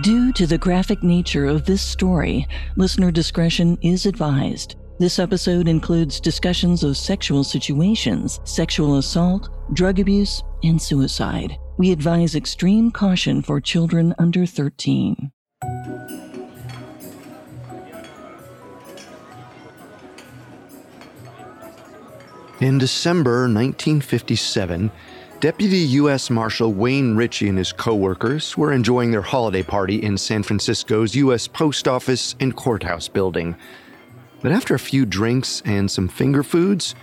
Due to the graphic nature of this story, listener discretion is advised. This episode includes discussions of sexual situations, sexual assault, drug abuse, and suicide. We advise extreme caution for children under 13. In December 1957, Deputy U.S. Marshal Wayne Ritchie and his coworkers were enjoying their holiday party in San Francisco's U.S. Post Office and Courthouse building. But after a few drinks and some finger foods,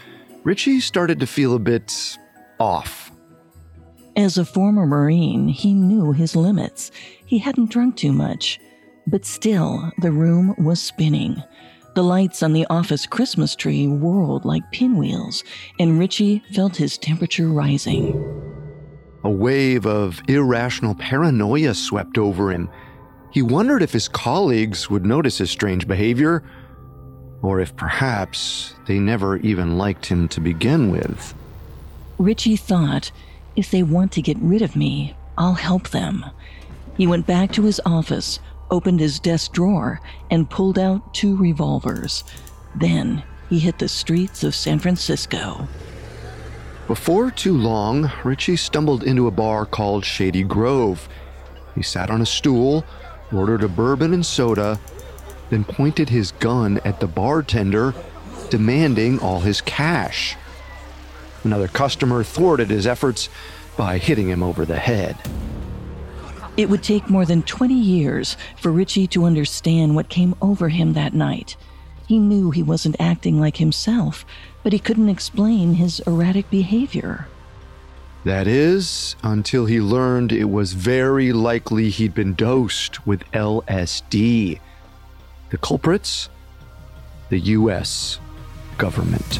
Ritchie started to feel a bit off. As a former Marine, he knew his limits. He hadn't drunk too much. But still, the room was spinning. The lights on the office Christmas tree whirled like pinwheels, and Ritchie felt his temperature rising. A wave of irrational paranoia swept over him. He wondered if his colleagues would notice his strange behavior, or if perhaps they never even liked him to begin with. Ritchie thought, if they want to get rid of me, I'll help them. He went back to his office, opened his desk drawer, and pulled out two revolvers. Then he hit the streets of San Francisco. Before too long, Ritchie stumbled into a bar called Shady Grove. He sat on a stool, ordered a bourbon and soda, then pointed his gun at the bartender, demanding all his cash. Another customer thwarted his efforts by hitting him over the head. It would take more than 20 years for Ritchie to understand what came over him that night. He knew he wasn't acting like himself, but he couldn't explain his erratic behavior. That is, until he learned it was very likely he'd been dosed with LSD. The culprits? The US government.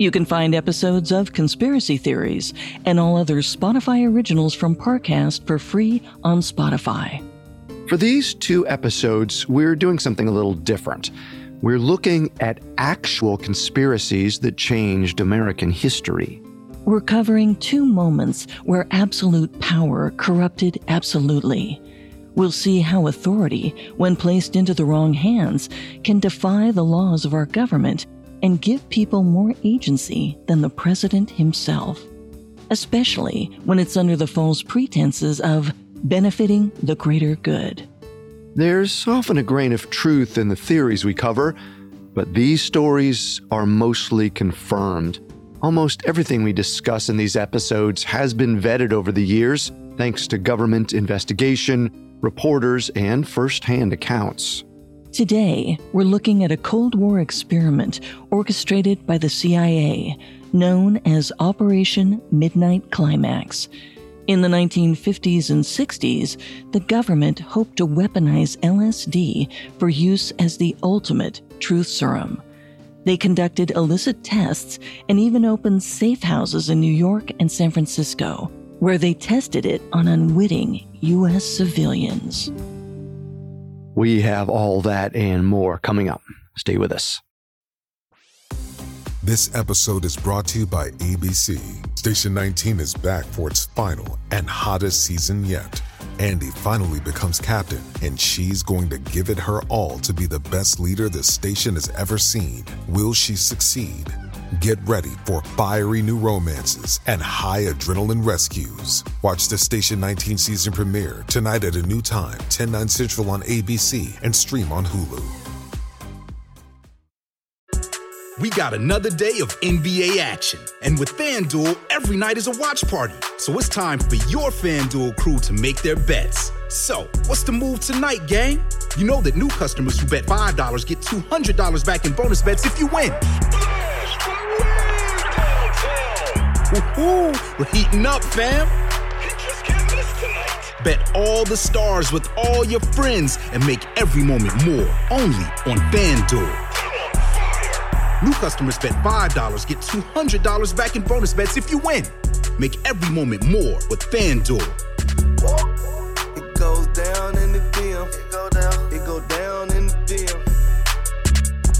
You can find episodes of Conspiracy Theories and all other Spotify originals from Parcast for free on Spotify. For these two episodes, we're doing something a little different. We're looking at actual conspiracies that changed American history. We're covering two moments where absolute power corrupted absolutely. We'll see how authority, when placed into the wrong hands, can defy the laws of our government and give people more agency than the president himself, especially when it's under the false pretenses of benefiting the greater good. There's often a grain of truth in the theories we cover, but these stories are mostly confirmed. Almost everything we discuss in these episodes has been vetted over the years, thanks to government investigation, reporters, and firsthand accounts. Today, we're looking at a Cold War experiment orchestrated by the CIA, known as Operation Midnight Climax. In the 1950s and 60s, the government hoped to weaponize LSD for use as the ultimate truth serum. They conducted illicit tests and even opened safe houses in New York and San Francisco, where they tested it on unwitting U.S. civilians. We have all that and more coming up. Stay with us. This episode is brought to you by ABC. Station 19 is back for its final and hottest season yet. Andy finally becomes captain, and she's going to give it her all to be the best leader the station has ever seen. Will she succeed? Get ready for fiery new romances and high adrenaline rescues. Watch the Station 19 season premiere tonight at a new time, 10, 9 central on ABC and stream on Hulu. We got another day of NBA action. And with FanDuel, every night is a watch party. So it's time for your FanDuel crew to make their bets. So, what's the move tonight, gang? You know that new customers who bet $5 get $200 back in bonus bets if you win. We're heating up, fam. Bet all the stars with all your friends and make every moment more only on FanDuel. New customers bet $5, get $200 back in bonus bets if you win. Make every moment more with FanDuel.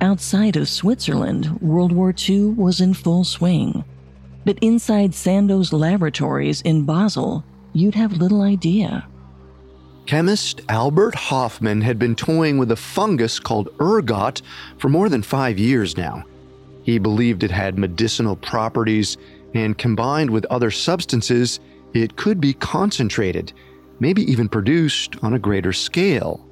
Outside of Switzerland, World War II was in full swing. But inside Sandoz laboratories in Basel, you'd have little idea. Chemist Albert Hofmann had been toying with a fungus called ergot for more than five years now. He believed it had medicinal properties, and combined with other substances, it could be concentrated, maybe even produced on a greater scale.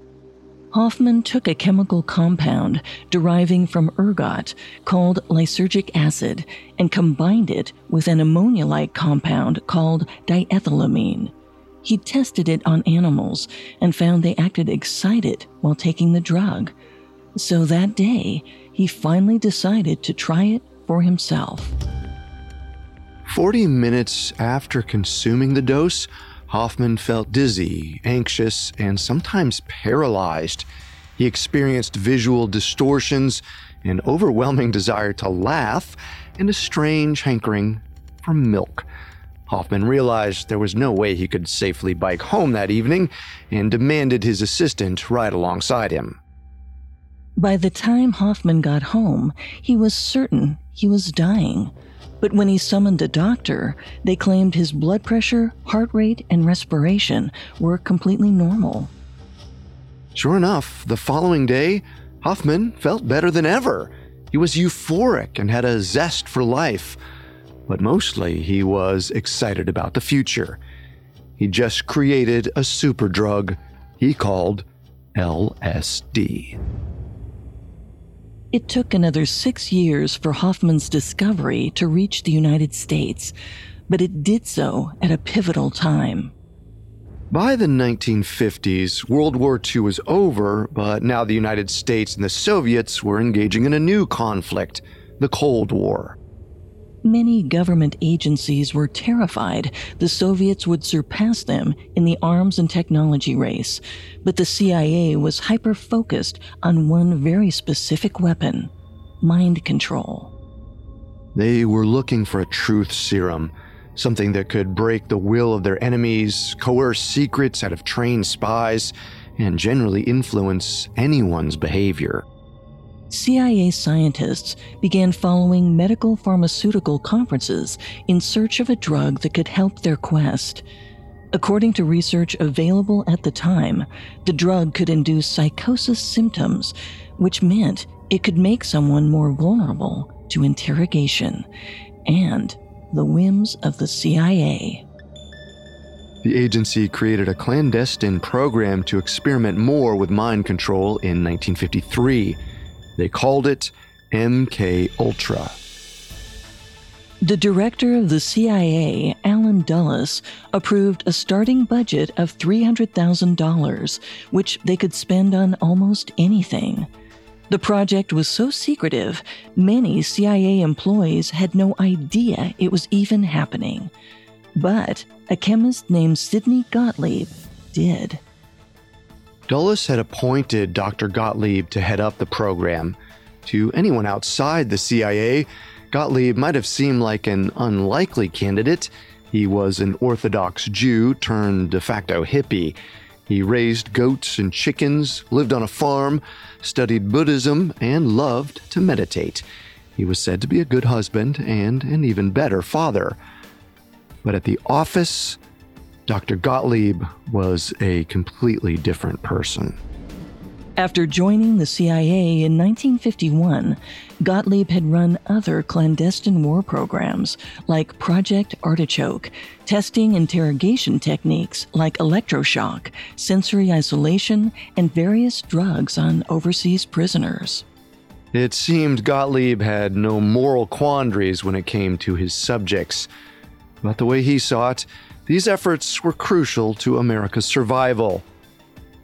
Hofmann took a chemical compound deriving from ergot called lysergic acid and combined it with an ammonia like compound called diethylamine. He tested it on animals and found they acted excited while taking the drug. So that day, he finally decided to try it for himself. 40 minutes after consuming the dose, Hofmann felt dizzy, anxious, and sometimes paralyzed. He experienced visual distortions, an overwhelming desire to laugh, and a strange hankering for milk. Hofmann realized there was no way he could safely bike home that evening and demanded his assistant ride alongside him. By the time Hofmann got home, he was certain he was dying. But when he summoned a doctor, they claimed his blood pressure, heart rate, and respiration were completely normal. Sure enough, the following day, Hofmann felt better than ever. He was euphoric and had a zest for life. But mostly, he was excited about the future. He just created a super drug he called LSD. It took another six years for Hofmann's discovery to reach the United States, but it did so at a pivotal time. By the 1950s, World War II was over, but now the United States and the Soviets were engaging in a new conflict the Cold War. Many government agencies were terrified the Soviets would surpass them in the arms and technology race, but the CIA was hyper focused on one very specific weapon mind control. They were looking for a truth serum, something that could break the will of their enemies, coerce secrets out of trained spies, and generally influence anyone's behavior. CIA scientists began following medical pharmaceutical conferences in search of a drug that could help their quest. According to research available at the time, the drug could induce psychosis symptoms, which meant it could make someone more vulnerable to interrogation and the whims of the CIA. The agency created a clandestine program to experiment more with mind control in 1953. They called it MK Ultra. The director of the CIA, Allen Dulles, approved a starting budget of $300,000, which they could spend on almost anything. The project was so secretive, many CIA employees had no idea it was even happening. But a chemist named Sidney Gottlieb did. Dulles had appointed Dr. Gottlieb to head up the program. To anyone outside the CIA, Gottlieb might have seemed like an unlikely candidate. He was an Orthodox Jew turned de facto hippie. He raised goats and chickens, lived on a farm, studied Buddhism, and loved to meditate. He was said to be a good husband and an even better father. But at the office, Dr. Gottlieb was a completely different person. After joining the CIA in 1951, Gottlieb had run other clandestine war programs like Project Artichoke, testing interrogation techniques like electroshock, sensory isolation, and various drugs on overseas prisoners. It seemed Gottlieb had no moral quandaries when it came to his subjects. But the way he saw it, these efforts were crucial to America's survival.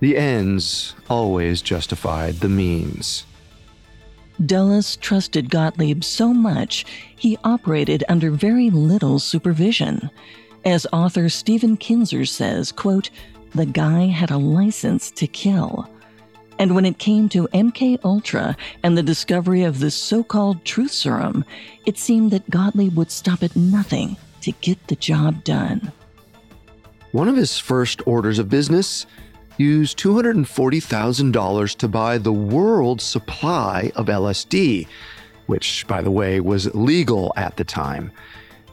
The ends always justified the means. Dulles trusted Gottlieb so much he operated under very little supervision. As author Stephen Kinzer says, quote, the guy had a license to kill. And when it came to MK Ultra and the discovery of the so-called truth serum, it seemed that Gottlieb would stop at nothing to get the job done. One of his first orders of business used $240,000 to buy the world's supply of LSD, which, by the way, was legal at the time.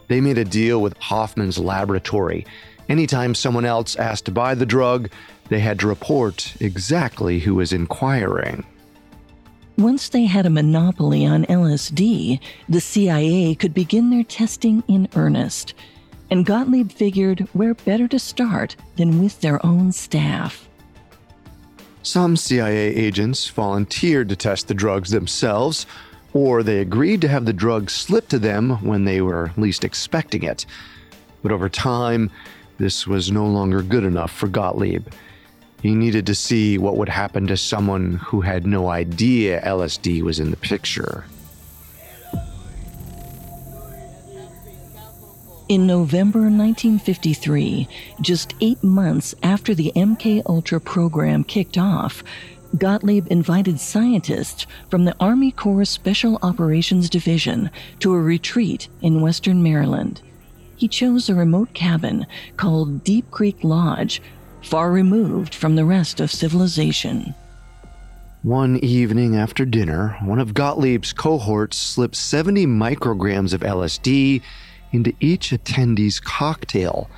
They made a deal with Hofmann's laboratory. Anytime someone else asked to buy the drug, they had to report exactly who was inquiring. Once they had a monopoly on LSD, the CIA could begin their testing in earnest. And Gottlieb figured where better to start than with their own staff. Some CIA agents volunteered to test the drugs themselves, or they agreed to have the drugs slipped to them when they were least expecting it. But over time, this was no longer good enough for Gottlieb. He needed to see what would happen to someone who had no idea LSD was in the picture. In November 1953, just eight months after the MK Ultra program kicked off, Gottlieb invited scientists from the Army Corps Special Operations Division to a retreat in western Maryland. He chose a remote cabin called Deep Creek Lodge, far removed from the rest of civilization. One evening after dinner, one of Gottlieb's cohorts slipped 70 micrograms of LSD into each attendee's cocktail.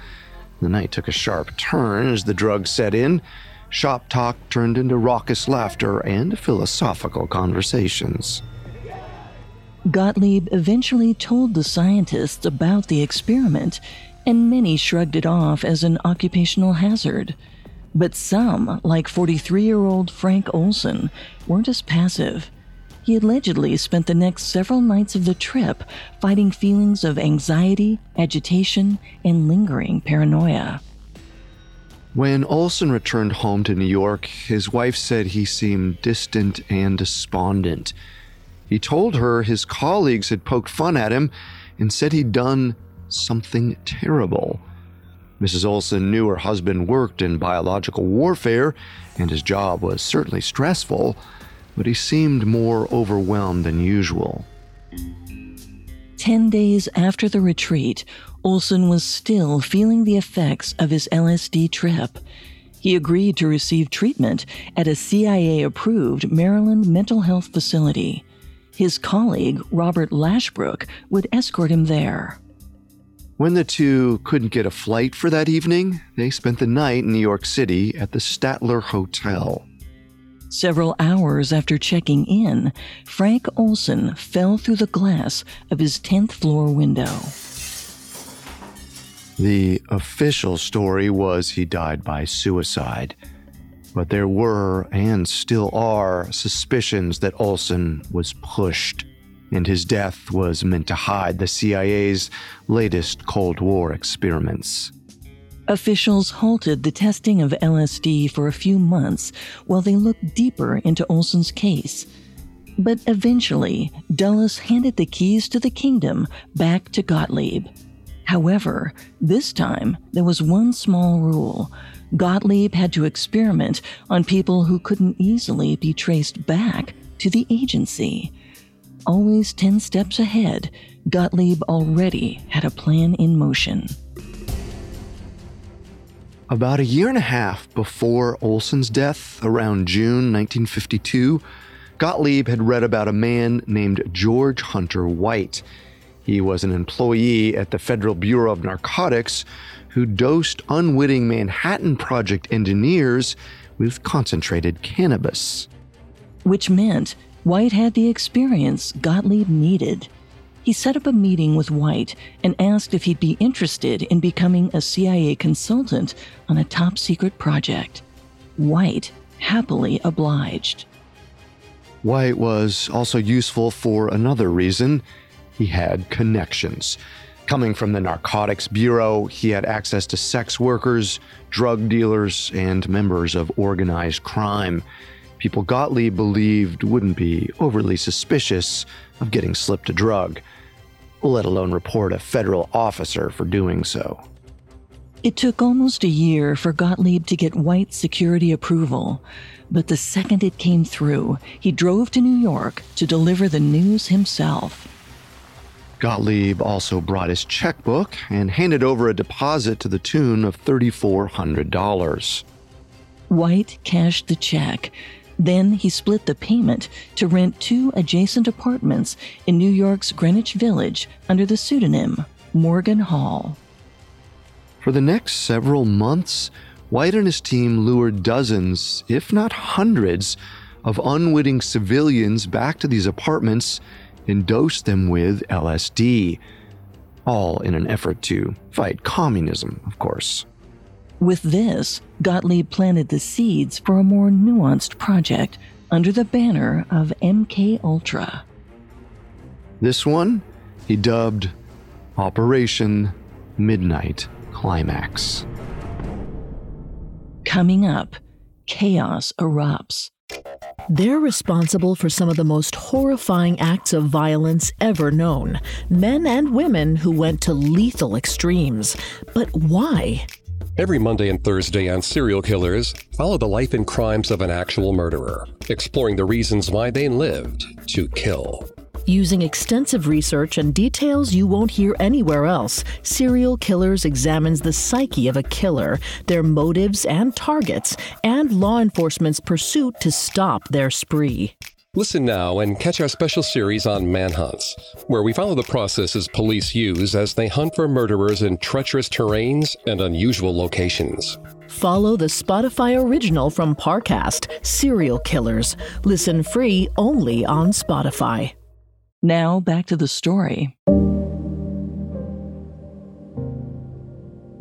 The night took a sharp turn as the drug set in. Shop talk turned into raucous laughter and philosophical conversations. Gottlieb eventually told the scientists about the experiment, and many shrugged it off as an occupational hazard. But some, like 43 year old Frank Olson, weren't as passive. He allegedly spent the next several nights of the trip fighting feelings of anxiety, agitation, and lingering paranoia. When Olson returned home to New York, his wife said he seemed distant and despondent. He told her his colleagues had poked fun at him and said he'd done something terrible. Mrs. Olson knew her husband worked in biological warfare, and his job was certainly stressful but he seemed more overwhelmed than usual. Ten days after the retreat, Olson was still feeling the effects of his LSD trip. He agreed to receive treatment at a CIA approved Maryland mental health facility. His colleague, Robert Lashbrook, would escort him there. When the two couldn't get a flight for that evening, they spent the night in New York City at the Statler Hotel. Several hours after checking in, Frank Olson fell through the glass of his 10th floor window. The official story was he died by suicide. But there were, and still are, suspicions that Olson was pushed, and his death was meant to hide the CIA's latest Cold War experiments. Officials halted the testing of LSD for a few months while they looked deeper into Olson's case. But eventually, Dulles handed the keys to the kingdom back to Gottlieb. However, this time there was one small rule. Gottlieb had to experiment on people who couldn't easily be traced back to the agency. Always 10 steps ahead, Gottlieb already had a plan in motion. About a year and a half before Olson's death, around June 1952, Gottlieb had read about a man named George Hunter White. He was an employee at the Federal Bureau of Narcotics who dosed unwitting Manhattan Project engineers with concentrated cannabis. which meant White had the experience Gottlieb needed. He set up a meeting with White and asked if he'd be interested in becoming a CIA consultant on a top secret project. White happily obliged. White was also useful for another reason he had connections. Coming from the Narcotics Bureau, he had access to sex workers, drug dealers, and members of organized crime. People Gottlieb believed wouldn't be overly suspicious of getting slipped a drug, let alone report a federal officer for doing so. It took almost a year for Gottlieb to get White's security approval, but the second it came through, he drove to New York to deliver the news himself. Gottlieb also brought his checkbook and handed over a deposit to the tune of $3,400. White cashed the check. Then he split the payment to rent two adjacent apartments in New York's Greenwich Village under the pseudonym Morgan Hall. For the next several months, White and his team lured dozens, if not hundreds, of unwitting civilians back to these apartments and dosed them with LSD. All in an effort to fight communism, of course. With this, Gottlieb planted the seeds for a more nuanced project under the banner of MK Ultra. This one he dubbed Operation Midnight Climax. Coming up, chaos erupts. They're responsible for some of the most horrifying acts of violence ever known. Men and women who went to lethal extremes. But why? Every Monday and Thursday on Serial Killers, follow the life and crimes of an actual murderer, exploring the reasons why they lived to kill. Using extensive research and details you won't hear anywhere else, Serial Killers examines the psyche of a killer, their motives and targets, and law enforcement's pursuit to stop their spree. Listen now and catch our special series on manhunts, where we follow the processes police use as they hunt for murderers in treacherous terrains and unusual locations. Follow the Spotify original from Parcast, Serial Killers. Listen free only on Spotify. Now back to the story.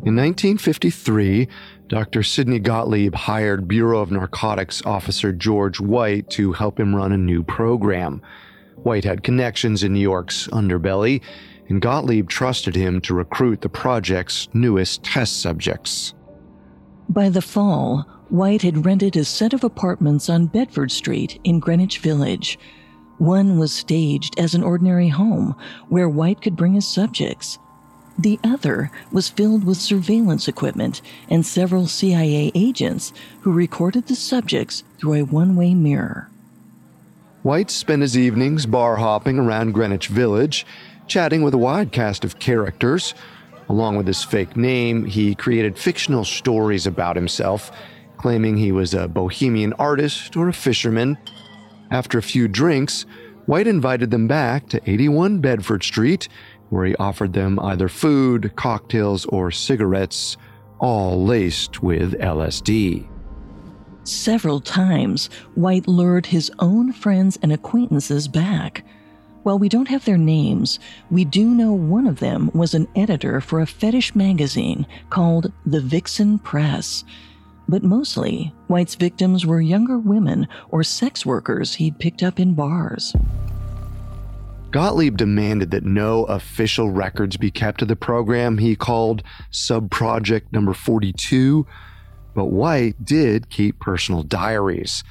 In 1953, Dr. Sidney Gottlieb hired Bureau of Narcotics officer George White to help him run a new program. White had connections in New York's underbelly, and Gottlieb trusted him to recruit the project's newest test subjects. By the fall, White had rented a set of apartments on Bedford Street in Greenwich Village. One was staged as an ordinary home where White could bring his subjects. The other was filled with surveillance equipment and several CIA agents who recorded the subjects through a one way mirror. White spent his evenings bar hopping around Greenwich Village, chatting with a wide cast of characters. Along with his fake name, he created fictional stories about himself, claiming he was a bohemian artist or a fisherman after a few drinks, White invited them back to 81 Bedford Street, where he offered them either food, cocktails, or cigarettes, all laced with LSD. Several times, White lured his own friends and acquaintances back. While we don't have their names, we do know one of them was an editor for a fetish magazine called The Vixen Press but mostly, White's victims were younger women or sex workers he'd picked up in bars. Gottlieb demanded that no official records be kept of the program he called Subproject Number 42, but White did keep personal diaries.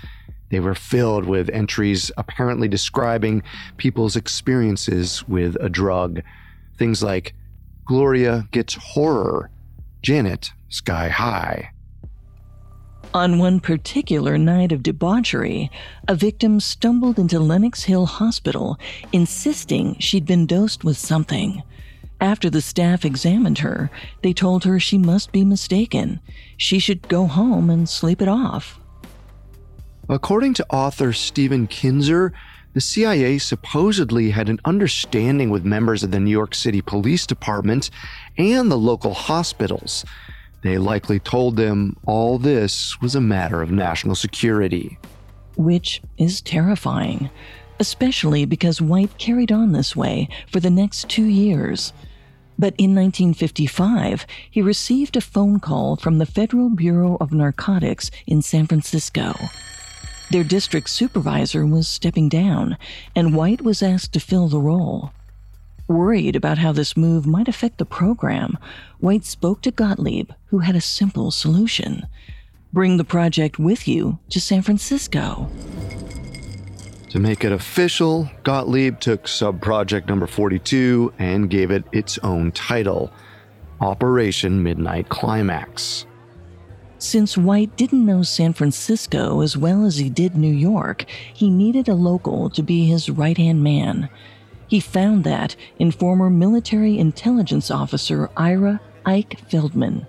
They were filled with entries apparently describing people's experiences with a drug. Things like Gloria gets horror, Janet sky high. On one particular night of debauchery, a victim stumbled into Lenox Hill Hospital, insisting she'd been dosed with something. After the staff examined her, they told her she must be mistaken. She should go home and sleep it off. According to author Stephen Kinzer, the CIA supposedly had an understanding with members of the New York City Police Department and the local hospitals. They likely told them all this was a matter of national security. which is terrifying, especially because White carried on this way for the next two years. But in 1955, he received a phone call from the Federal Bureau of Narcotics in San Francisco. Their district supervisor was stepping down, and White was asked to fill the role. Worried about how this move might affect the program, White spoke to Gottlieb, who had a simple solution bring the project with you to San Francisco. To make it official, Gottlieb took subproject number 42 and gave it its own title Operation Midnight Climax. Since White didn't know San Francisco as well as he did New York, he needed a local to be his right hand man. He found that in former military intelligence officer Ira Ike Feldman.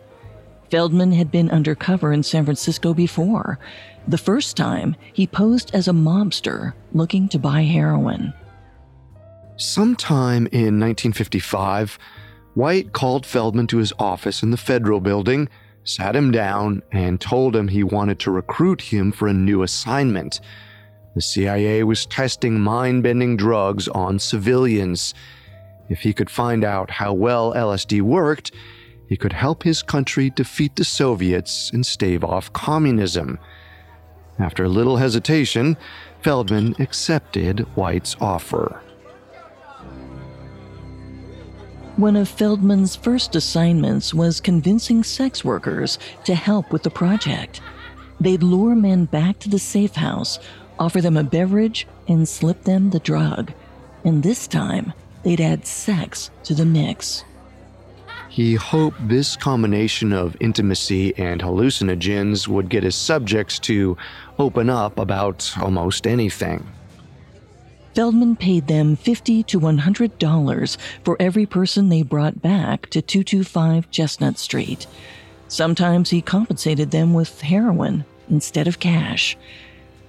Feldman had been undercover in San Francisco before. The first time, he posed as a mobster looking to buy heroin. Sometime in 1955, White called Feldman to his office in the Federal Building, sat him down, and told him he wanted to recruit him for a new assignment. The CIA was testing mind bending drugs on civilians. If he could find out how well LSD worked, he could help his country defeat the Soviets and stave off communism. After a little hesitation, Feldman accepted White's offer. One of Feldman's first assignments was convincing sex workers to help with the project. They'd lure men back to the safe house offer them a beverage, and slip them the drug. And this time, they'd add sex to the mix. He hoped this combination of intimacy and hallucinogens would get his subjects to open up about almost anything. Feldman paid them 50 to $100 for every person they brought back to 225 Chestnut Street. Sometimes he compensated them with heroin instead of cash.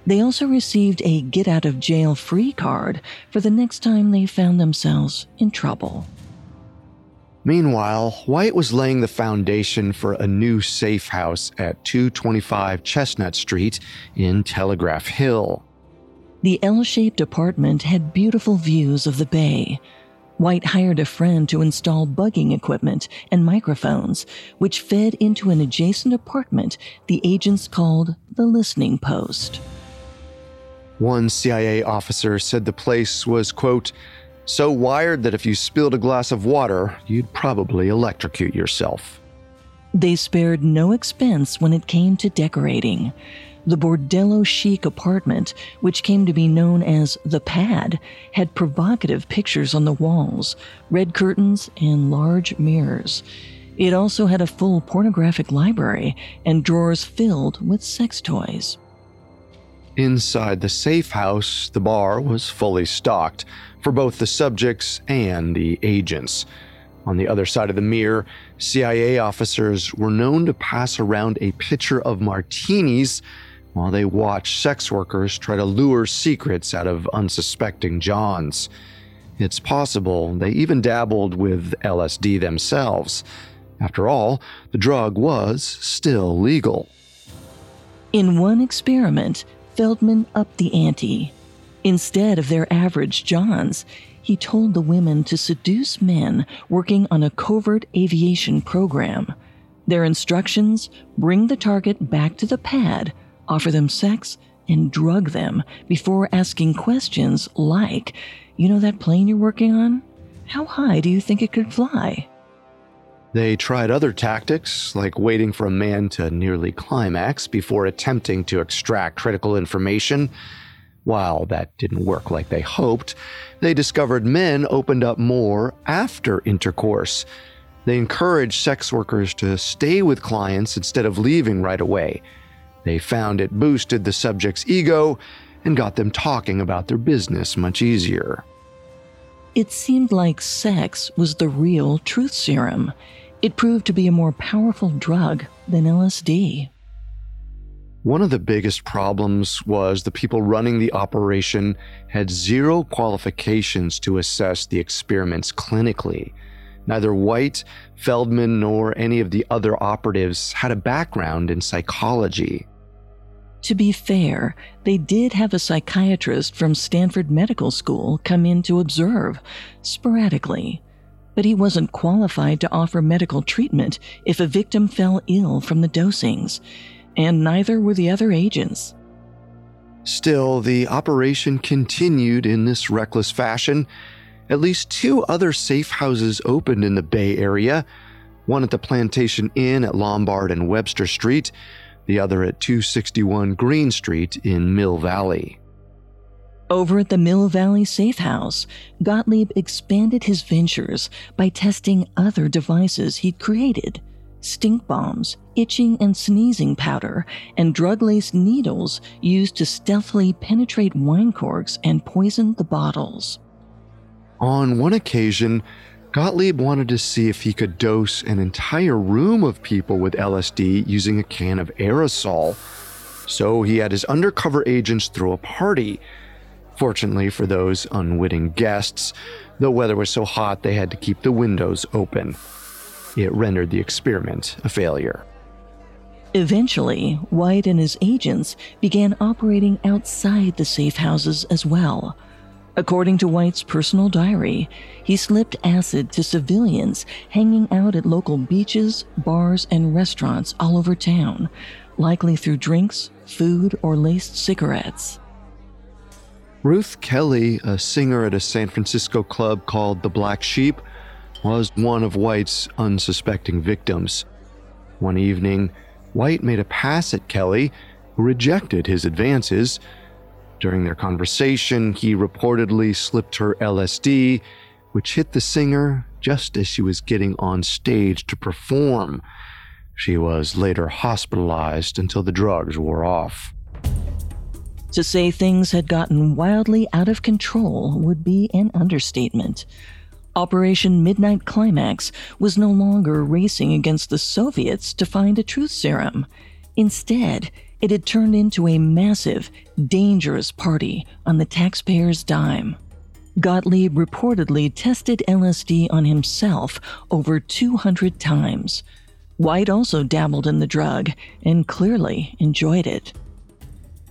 They also received a get out of jail free card for the next time they found themselves in trouble. Meanwhile, White was laying the foundation for a new safe house at 225 Chestnut Street in Telegraph Hill. The L shaped apartment had beautiful views of the bay. White hired a friend to install bugging equipment and microphones, which fed into an adjacent apartment the agents called the listening post. One CIA officer said the place was, quote, so wired that if you spilled a glass of water, you'd probably electrocute yourself. They spared no expense when it came to decorating. The bordello chic apartment, which came to be known as the pad, had provocative pictures on the walls, red curtains, and large mirrors. It also had a full pornographic library and drawers filled with sex toys. Inside the safe house, the bar was fully stocked for both the subjects and the agents. On the other side of the mirror, CIA officers were known to pass around a pitcher of martinis while they watched sex workers try to lure secrets out of unsuspecting Johns. It's possible they even dabbled with LSD themselves. After all, the drug was still legal. In one experiment, Feldman upped the ante. Instead of their average Johns, he told the women to seduce men working on a covert aviation program. Their instructions bring the target back to the pad, offer them sex, and drug them before asking questions like, You know that plane you're working on? How high do you think it could fly? They tried other tactics, like waiting for a man to nearly climax before attempting to extract critical information. While that didn't work like they hoped, they discovered men opened up more after intercourse. They encouraged sex workers to stay with clients instead of leaving right away. They found it boosted the subject's ego and got them talking about their business much easier. It seemed like sex was the real truth serum. It proved to be a more powerful drug than LSD. One of the biggest problems was the people running the operation had zero qualifications to assess the experiments clinically. Neither White, Feldman, nor any of the other operatives had a background in psychology. To be fair, they did have a psychiatrist from Stanford Medical School come in to observe, sporadically, but he wasn't qualified to offer medical treatment if a victim fell ill from the dosings, and neither were the other agents. Still, the operation continued in this reckless fashion. At least two other safe houses opened in the Bay Area one at the Plantation Inn at Lombard and Webster Street, the other at 261 Green Street in Mill Valley. Over at the Mill Valley Safe House, Gottlieb expanded his ventures by testing other devices he'd created stink bombs, itching and sneezing powder, and drug laced needles used to stealthily penetrate wine corks and poison the bottles. On one occasion, Gottlieb wanted to see if he could dose an entire room of people with LSD using a can of aerosol. So he had his undercover agents throw a party. Fortunately for those unwitting guests, the weather was so hot they had to keep the windows open. It rendered the experiment a failure. Eventually, White and his agents began operating outside the safe houses as well. According to White's personal diary, he slipped acid to civilians hanging out at local beaches, bars, and restaurants all over town, likely through drinks, food, or laced cigarettes. Ruth Kelly, a singer at a San Francisco club called The Black Sheep, was one of White's unsuspecting victims. One evening, White made a pass at Kelly, who rejected his advances during their conversation, he reportedly slipped her LSD, which hit the singer just as she was getting on stage to perform. She was later hospitalized until the drugs wore off. To say things had gotten wildly out of control would be an understatement. Operation Midnight Climax was no longer racing against the Soviets to find a truth serum. Instead, it had turned into a massive, dangerous party on the taxpayer's dime. Gottlieb reportedly tested LSD on himself over 200 times. White also dabbled in the drug and clearly enjoyed it.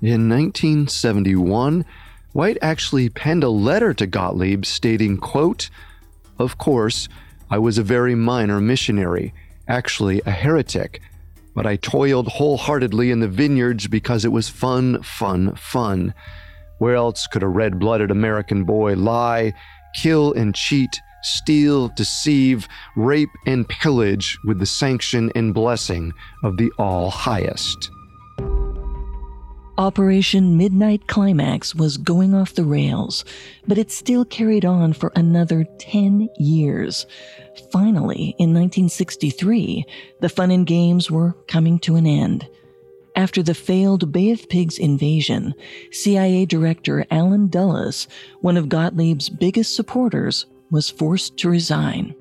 In 1971, White actually penned a letter to Gottlieb stating, quote, Of course, I was a very minor missionary, actually a heretic, but I toiled wholeheartedly in the vineyards because it was fun, fun, fun. Where else could a red blooded American boy lie, kill and cheat, steal, deceive, rape, and pillage with the sanction and blessing of the All Highest? Operation Midnight Climax was going off the rails, but it still carried on for another 10 years. Finally, in 1963, the fun and games were coming to an end. After the failed Bay of Pigs invasion, CIA Director Allen Dulles, one of Gottlieb's biggest supporters, was forced to resign.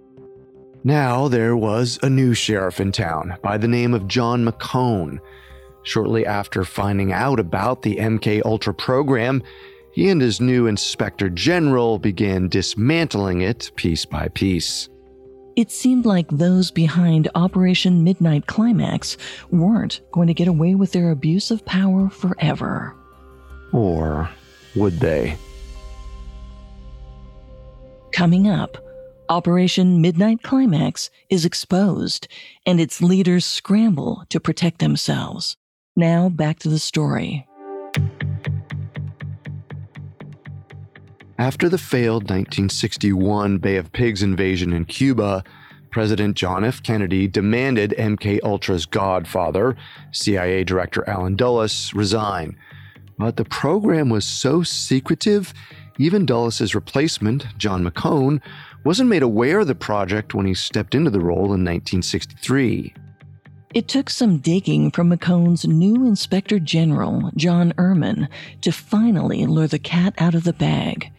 Now there was a new sheriff in town by the name of John McCone. Shortly after finding out about the MK Ultra program, he and his new inspector general began dismantling it piece by piece. It seemed like those behind Operation Midnight Climax weren't going to get away with their abuse of power forever. Or would they? Coming up, Operation Midnight Climax is exposed, and its leaders scramble to protect themselves. Now back to the story. After the failed 1961 Bay of Pigs invasion in Cuba, President John F. Kennedy demanded MK Ultra's godfather, CIA Director Allen Dulles, resign. But the program was so secretive, even Dulles's replacement, John McCone, wasn't made aware of the project when he stepped into the role in 1963. It took some digging from McCone's new Inspector General, John Earman, to finally lure the cat out of the bag.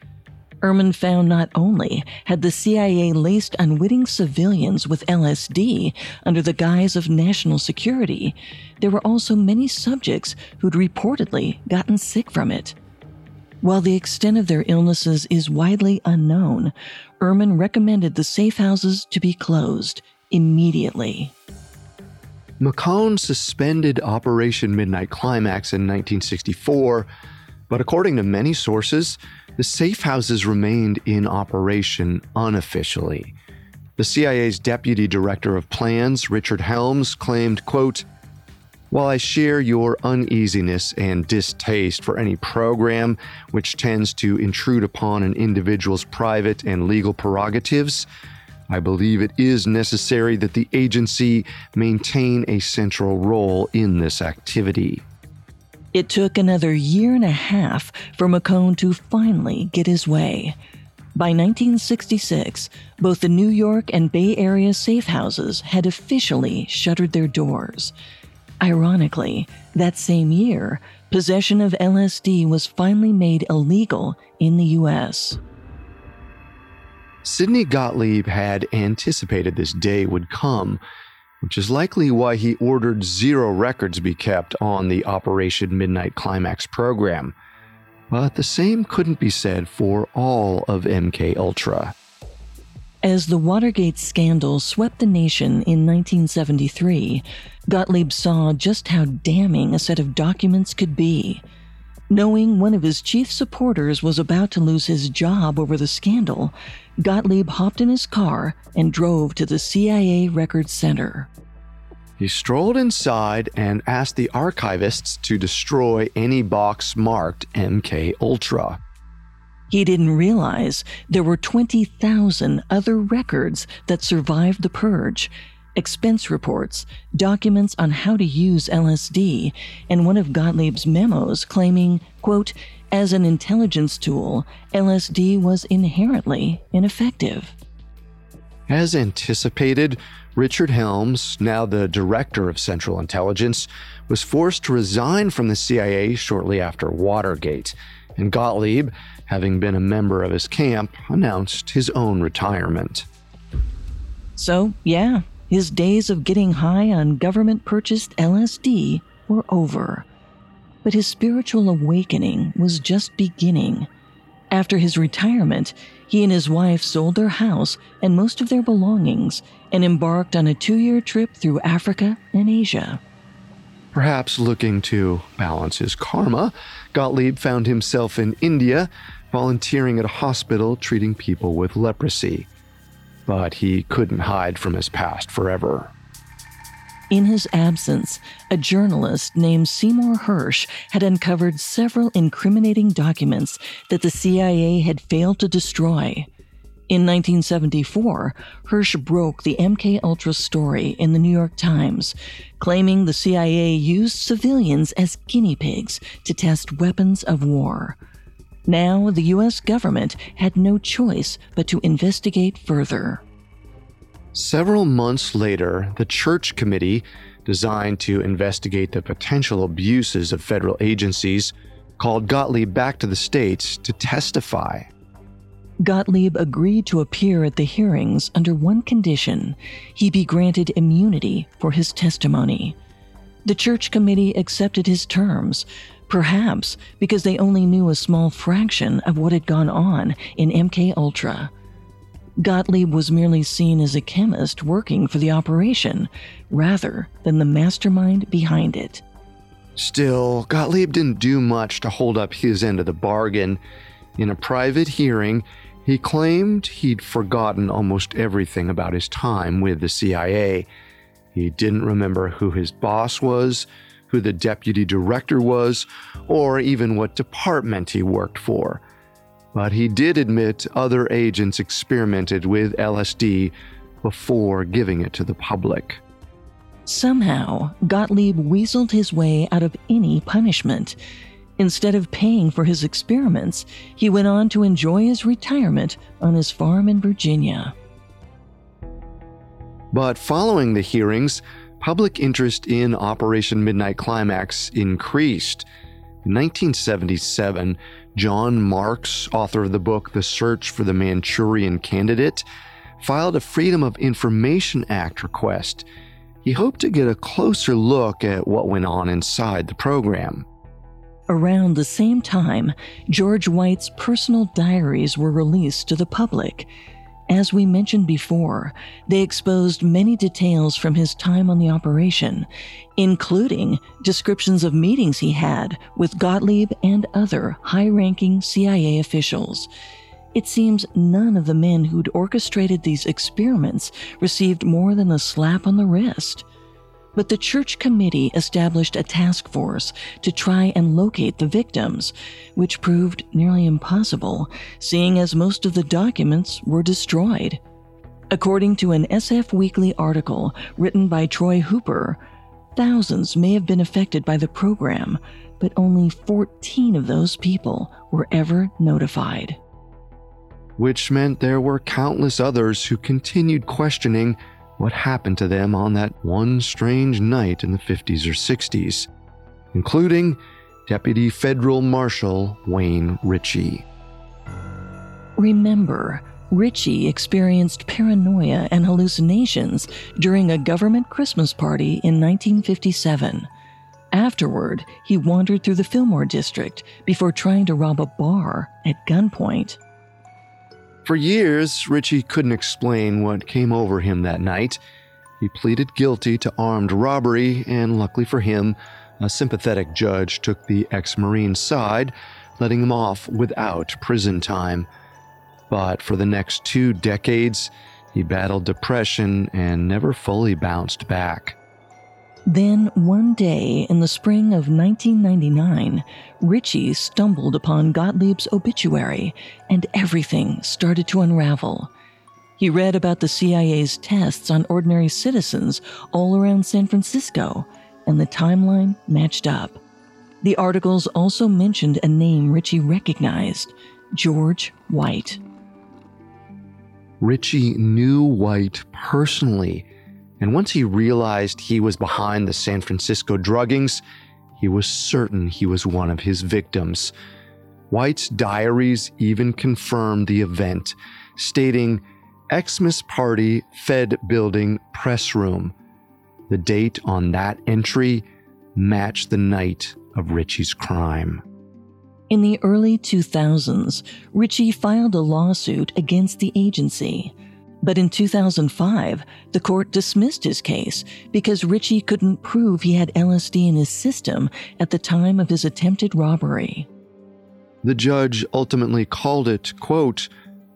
Earman found not only had the CIA laced unwitting civilians with LSD under the guise of national security, there were also many subjects who'd reportedly gotten sick from it. While the extent of their illnesses is widely unknown, Earman recommended the safe houses to be closed immediately. McCone suspended Operation Midnight Climax in 1964, but according to many sources, the safe houses remained in operation unofficially. The CIA's deputy director of plans, Richard Helms, claimed, quote, while I share your uneasiness and distaste for any program which tends to intrude upon an individual's private and legal prerogatives, I believe it is necessary that the agency maintain a central role in this activity. It took another year and a half for McCone to finally get his way. By 1966, both the New York and Bay Area safe houses had officially shuttered their doors. Ironically, that same year, possession of LSD was finally made illegal in the U.S. Sidney Gottlieb had anticipated this day would come, which is likely why he ordered zero records be kept on the Operation Midnight Climax program. But the same couldn't be said for all of MK Ultra. As the Watergate scandal swept the nation in 1973, Gottlieb saw just how damning a set of documents could be. Knowing one of his chief supporters was about to lose his job over the scandal, Gottlieb hopped in his car and drove to the CIA Records Center. He strolled inside and asked the archivists to destroy any box marked MK Ultra. He didn't realize there were 20,000 other records that survived the purge, expense reports, documents on how to use LSD, and one of Gottlieb's memos claiming, quote, as an intelligence tool, LSD was inherently ineffective. As anticipated, Richard Helms, now the director of Central Intelligence, was forced to resign from the CIA shortly after Watergate, and Gottlieb, having been a member of his camp, announced his own retirement. So, yeah, his days of getting high on government purchased LSD were over. But his spiritual awakening was just beginning. After his retirement, he and his wife sold their house and most of their belongings and embarked on a two year trip through Africa and Asia. Perhaps looking to balance his karma, Gottlieb found himself in India, volunteering at a hospital treating people with leprosy but he couldn't hide from his past forever. In his absence, a journalist named Seymour Hersh had uncovered several incriminating documents that the CIA had failed to destroy. In 1974, Hersh broke the MK Ultra story in the New York Times, claiming the CIA used civilians as guinea pigs to test weapons of war. Now, the U.S. government had no choice but to investigate further. Several months later, the Church Committee, designed to investigate the potential abuses of federal agencies, called Gottlieb back to the States to testify. Gottlieb agreed to appear at the hearings under one condition he be granted immunity for his testimony. The church committee accepted his terms, Perhaps because they only knew a small fraction of what had gone on in MK Ultra. Gottlieb was merely seen as a chemist working for the operation, rather than the mastermind behind it. Still, Gottlieb didn't do much to hold up his end of the bargain. In a private hearing, he claimed he'd forgotten almost everything about his time with the CIA. He didn't remember who his boss was, who the deputy director was, or even what department he worked for. But he did admit other agents experimented with LSD before giving it to the public. Somehow, Gottlieb weaseled his way out of any punishment. Instead of paying for his experiments, he went on to enjoy his retirement on his farm in Virginia. But following the hearings, public interest in Operation Midnight Climax increased. In 1977, John Marks, author of the book The Search for the Manchurian Candidate, filed a Freedom of Information Act request. He hoped to get a closer look at what went on inside the program. Around the same time, George White's personal diaries were released to the public as we mentioned before, they exposed many details from his time on the operation, including descriptions of meetings he had with Gottlieb and other high ranking CIA officials. It seems none of the men who'd orchestrated these experiments received more than a slap on the wrist. But the church committee established a task force to try and locate the victims, which proved nearly impossible, seeing as most of the documents were destroyed. According to an SF Weekly article written by Troy Hooper, thousands may have been affected by the program, but only 14 of those people were ever notified. Which meant there were countless others who continued questioning what happened to them on that one strange night in the 50s or 60s, including Deputy Federal Marshal Wayne Ritchie. Remember, Ritchie experienced paranoia and hallucinations during a government Christmas party in 1957. Afterward, he wandered through the Fillmore district before trying to rob a bar at gunpoint. For years, Ritchie couldn't explain what came over him that night. He pleaded guilty to armed robbery, and luckily for him, a sympathetic judge took the ex Marine's side, letting him off without prison time. But for the next two decades, he battled depression and never fully bounced back. Then, one day in the spring of 1999, Ritchie stumbled upon Gottlieb's obituary and everything started to unravel. He read about the CIA's tests on ordinary citizens all around San Francisco, and the timeline matched up. The articles also mentioned a name Ritchie recognized George White. Ritchie knew White personally and once he realized he was behind the San Francisco druggings, he was certain he was one of his victims. White's diaries even confirmed the event, stating Xmas Party Fed Building Press Room. The date on that entry matched the night of Ritchie's crime. In the early 2000s, Ritchie filed a lawsuit against the agency. But in 2005, the court dismissed his case because Ritchie couldn't prove he had LSD in his system at the time of his attempted robbery. The judge ultimately called it, quote,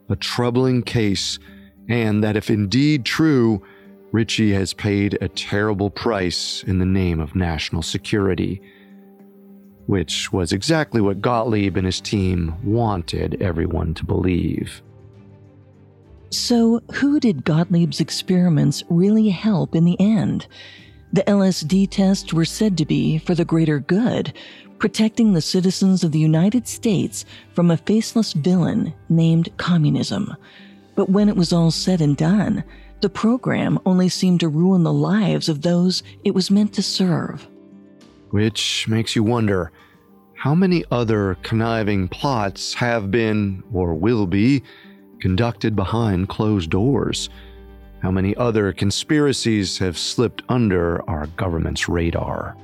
a troubling case, and that if indeed true, Ritchie has paid a terrible price in the name of national security. Which was exactly what Gottlieb and his team wanted everyone to believe. So, who did Gottlieb's experiments really help in the end? The LSD tests were said to be for the greater good, protecting the citizens of the United States from a faceless villain named communism. But when it was all said and done, the program only seemed to ruin the lives of those it was meant to serve. Which makes you wonder how many other conniving plots have been, or will be, conducted behind closed doors? How many other conspiracies have slipped under our government's radar?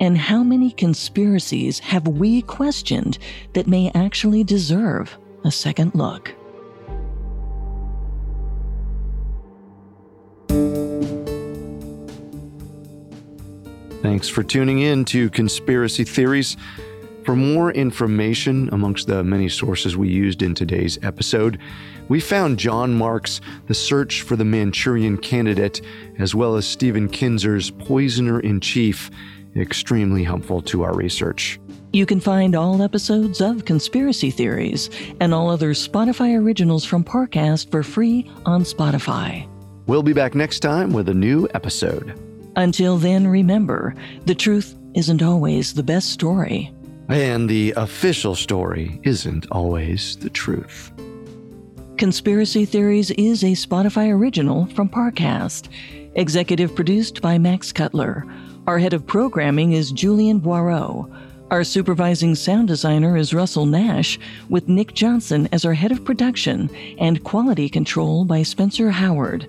And how many conspiracies have we questioned that may actually deserve a second look? Thanks for tuning in to Conspiracy Theories. For more information amongst the many sources we used in today's episode, we found John Mark's The Search for the Manchurian Candidate, as well as Stephen Kinzer's Poisoner in Chief, extremely helpful to our research. You can find all episodes of Conspiracy Theories and all other Spotify originals from Parcast for free on Spotify. We'll be back next time with a new episode. Until then, remember the truth isn't always the best story. And the official story isn't always the truth. Conspiracy Theories is a Spotify original from Parcast. Executive produced by Max Cutler. Our head of programming is Julian Boireau. Our supervising sound designer is Russell Nash, with Nick Johnson as our head of production and quality control by Spencer Howard.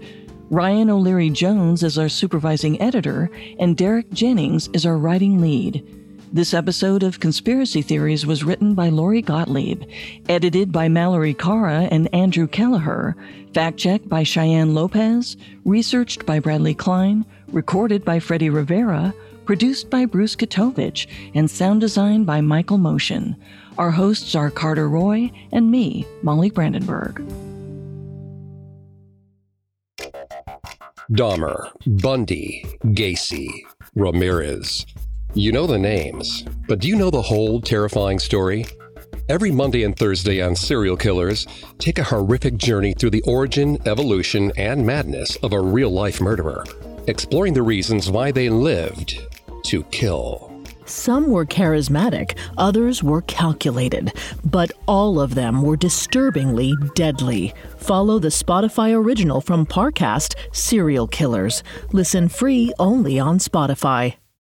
Ryan O'Leary Jones is our supervising editor, and Derek Jennings is our writing lead. This episode of Conspiracy Theories was written by Lori Gottlieb, edited by Mallory Cara and Andrew Kelleher, fact checked by Cheyenne Lopez, researched by Bradley Klein, recorded by Freddie Rivera, produced by Bruce Katovich, and sound designed by Michael Motion. Our hosts are Carter Roy and me, Molly Brandenburg. Dahmer, Bundy, Gacy, Ramirez. You know the names, but do you know the whole terrifying story? Every Monday and Thursday on Serial Killers, take a horrific journey through the origin, evolution, and madness of a real life murderer, exploring the reasons why they lived to kill. Some were charismatic, others were calculated, but all of them were disturbingly deadly. Follow the Spotify original from Parcast, Serial Killers. Listen free only on Spotify.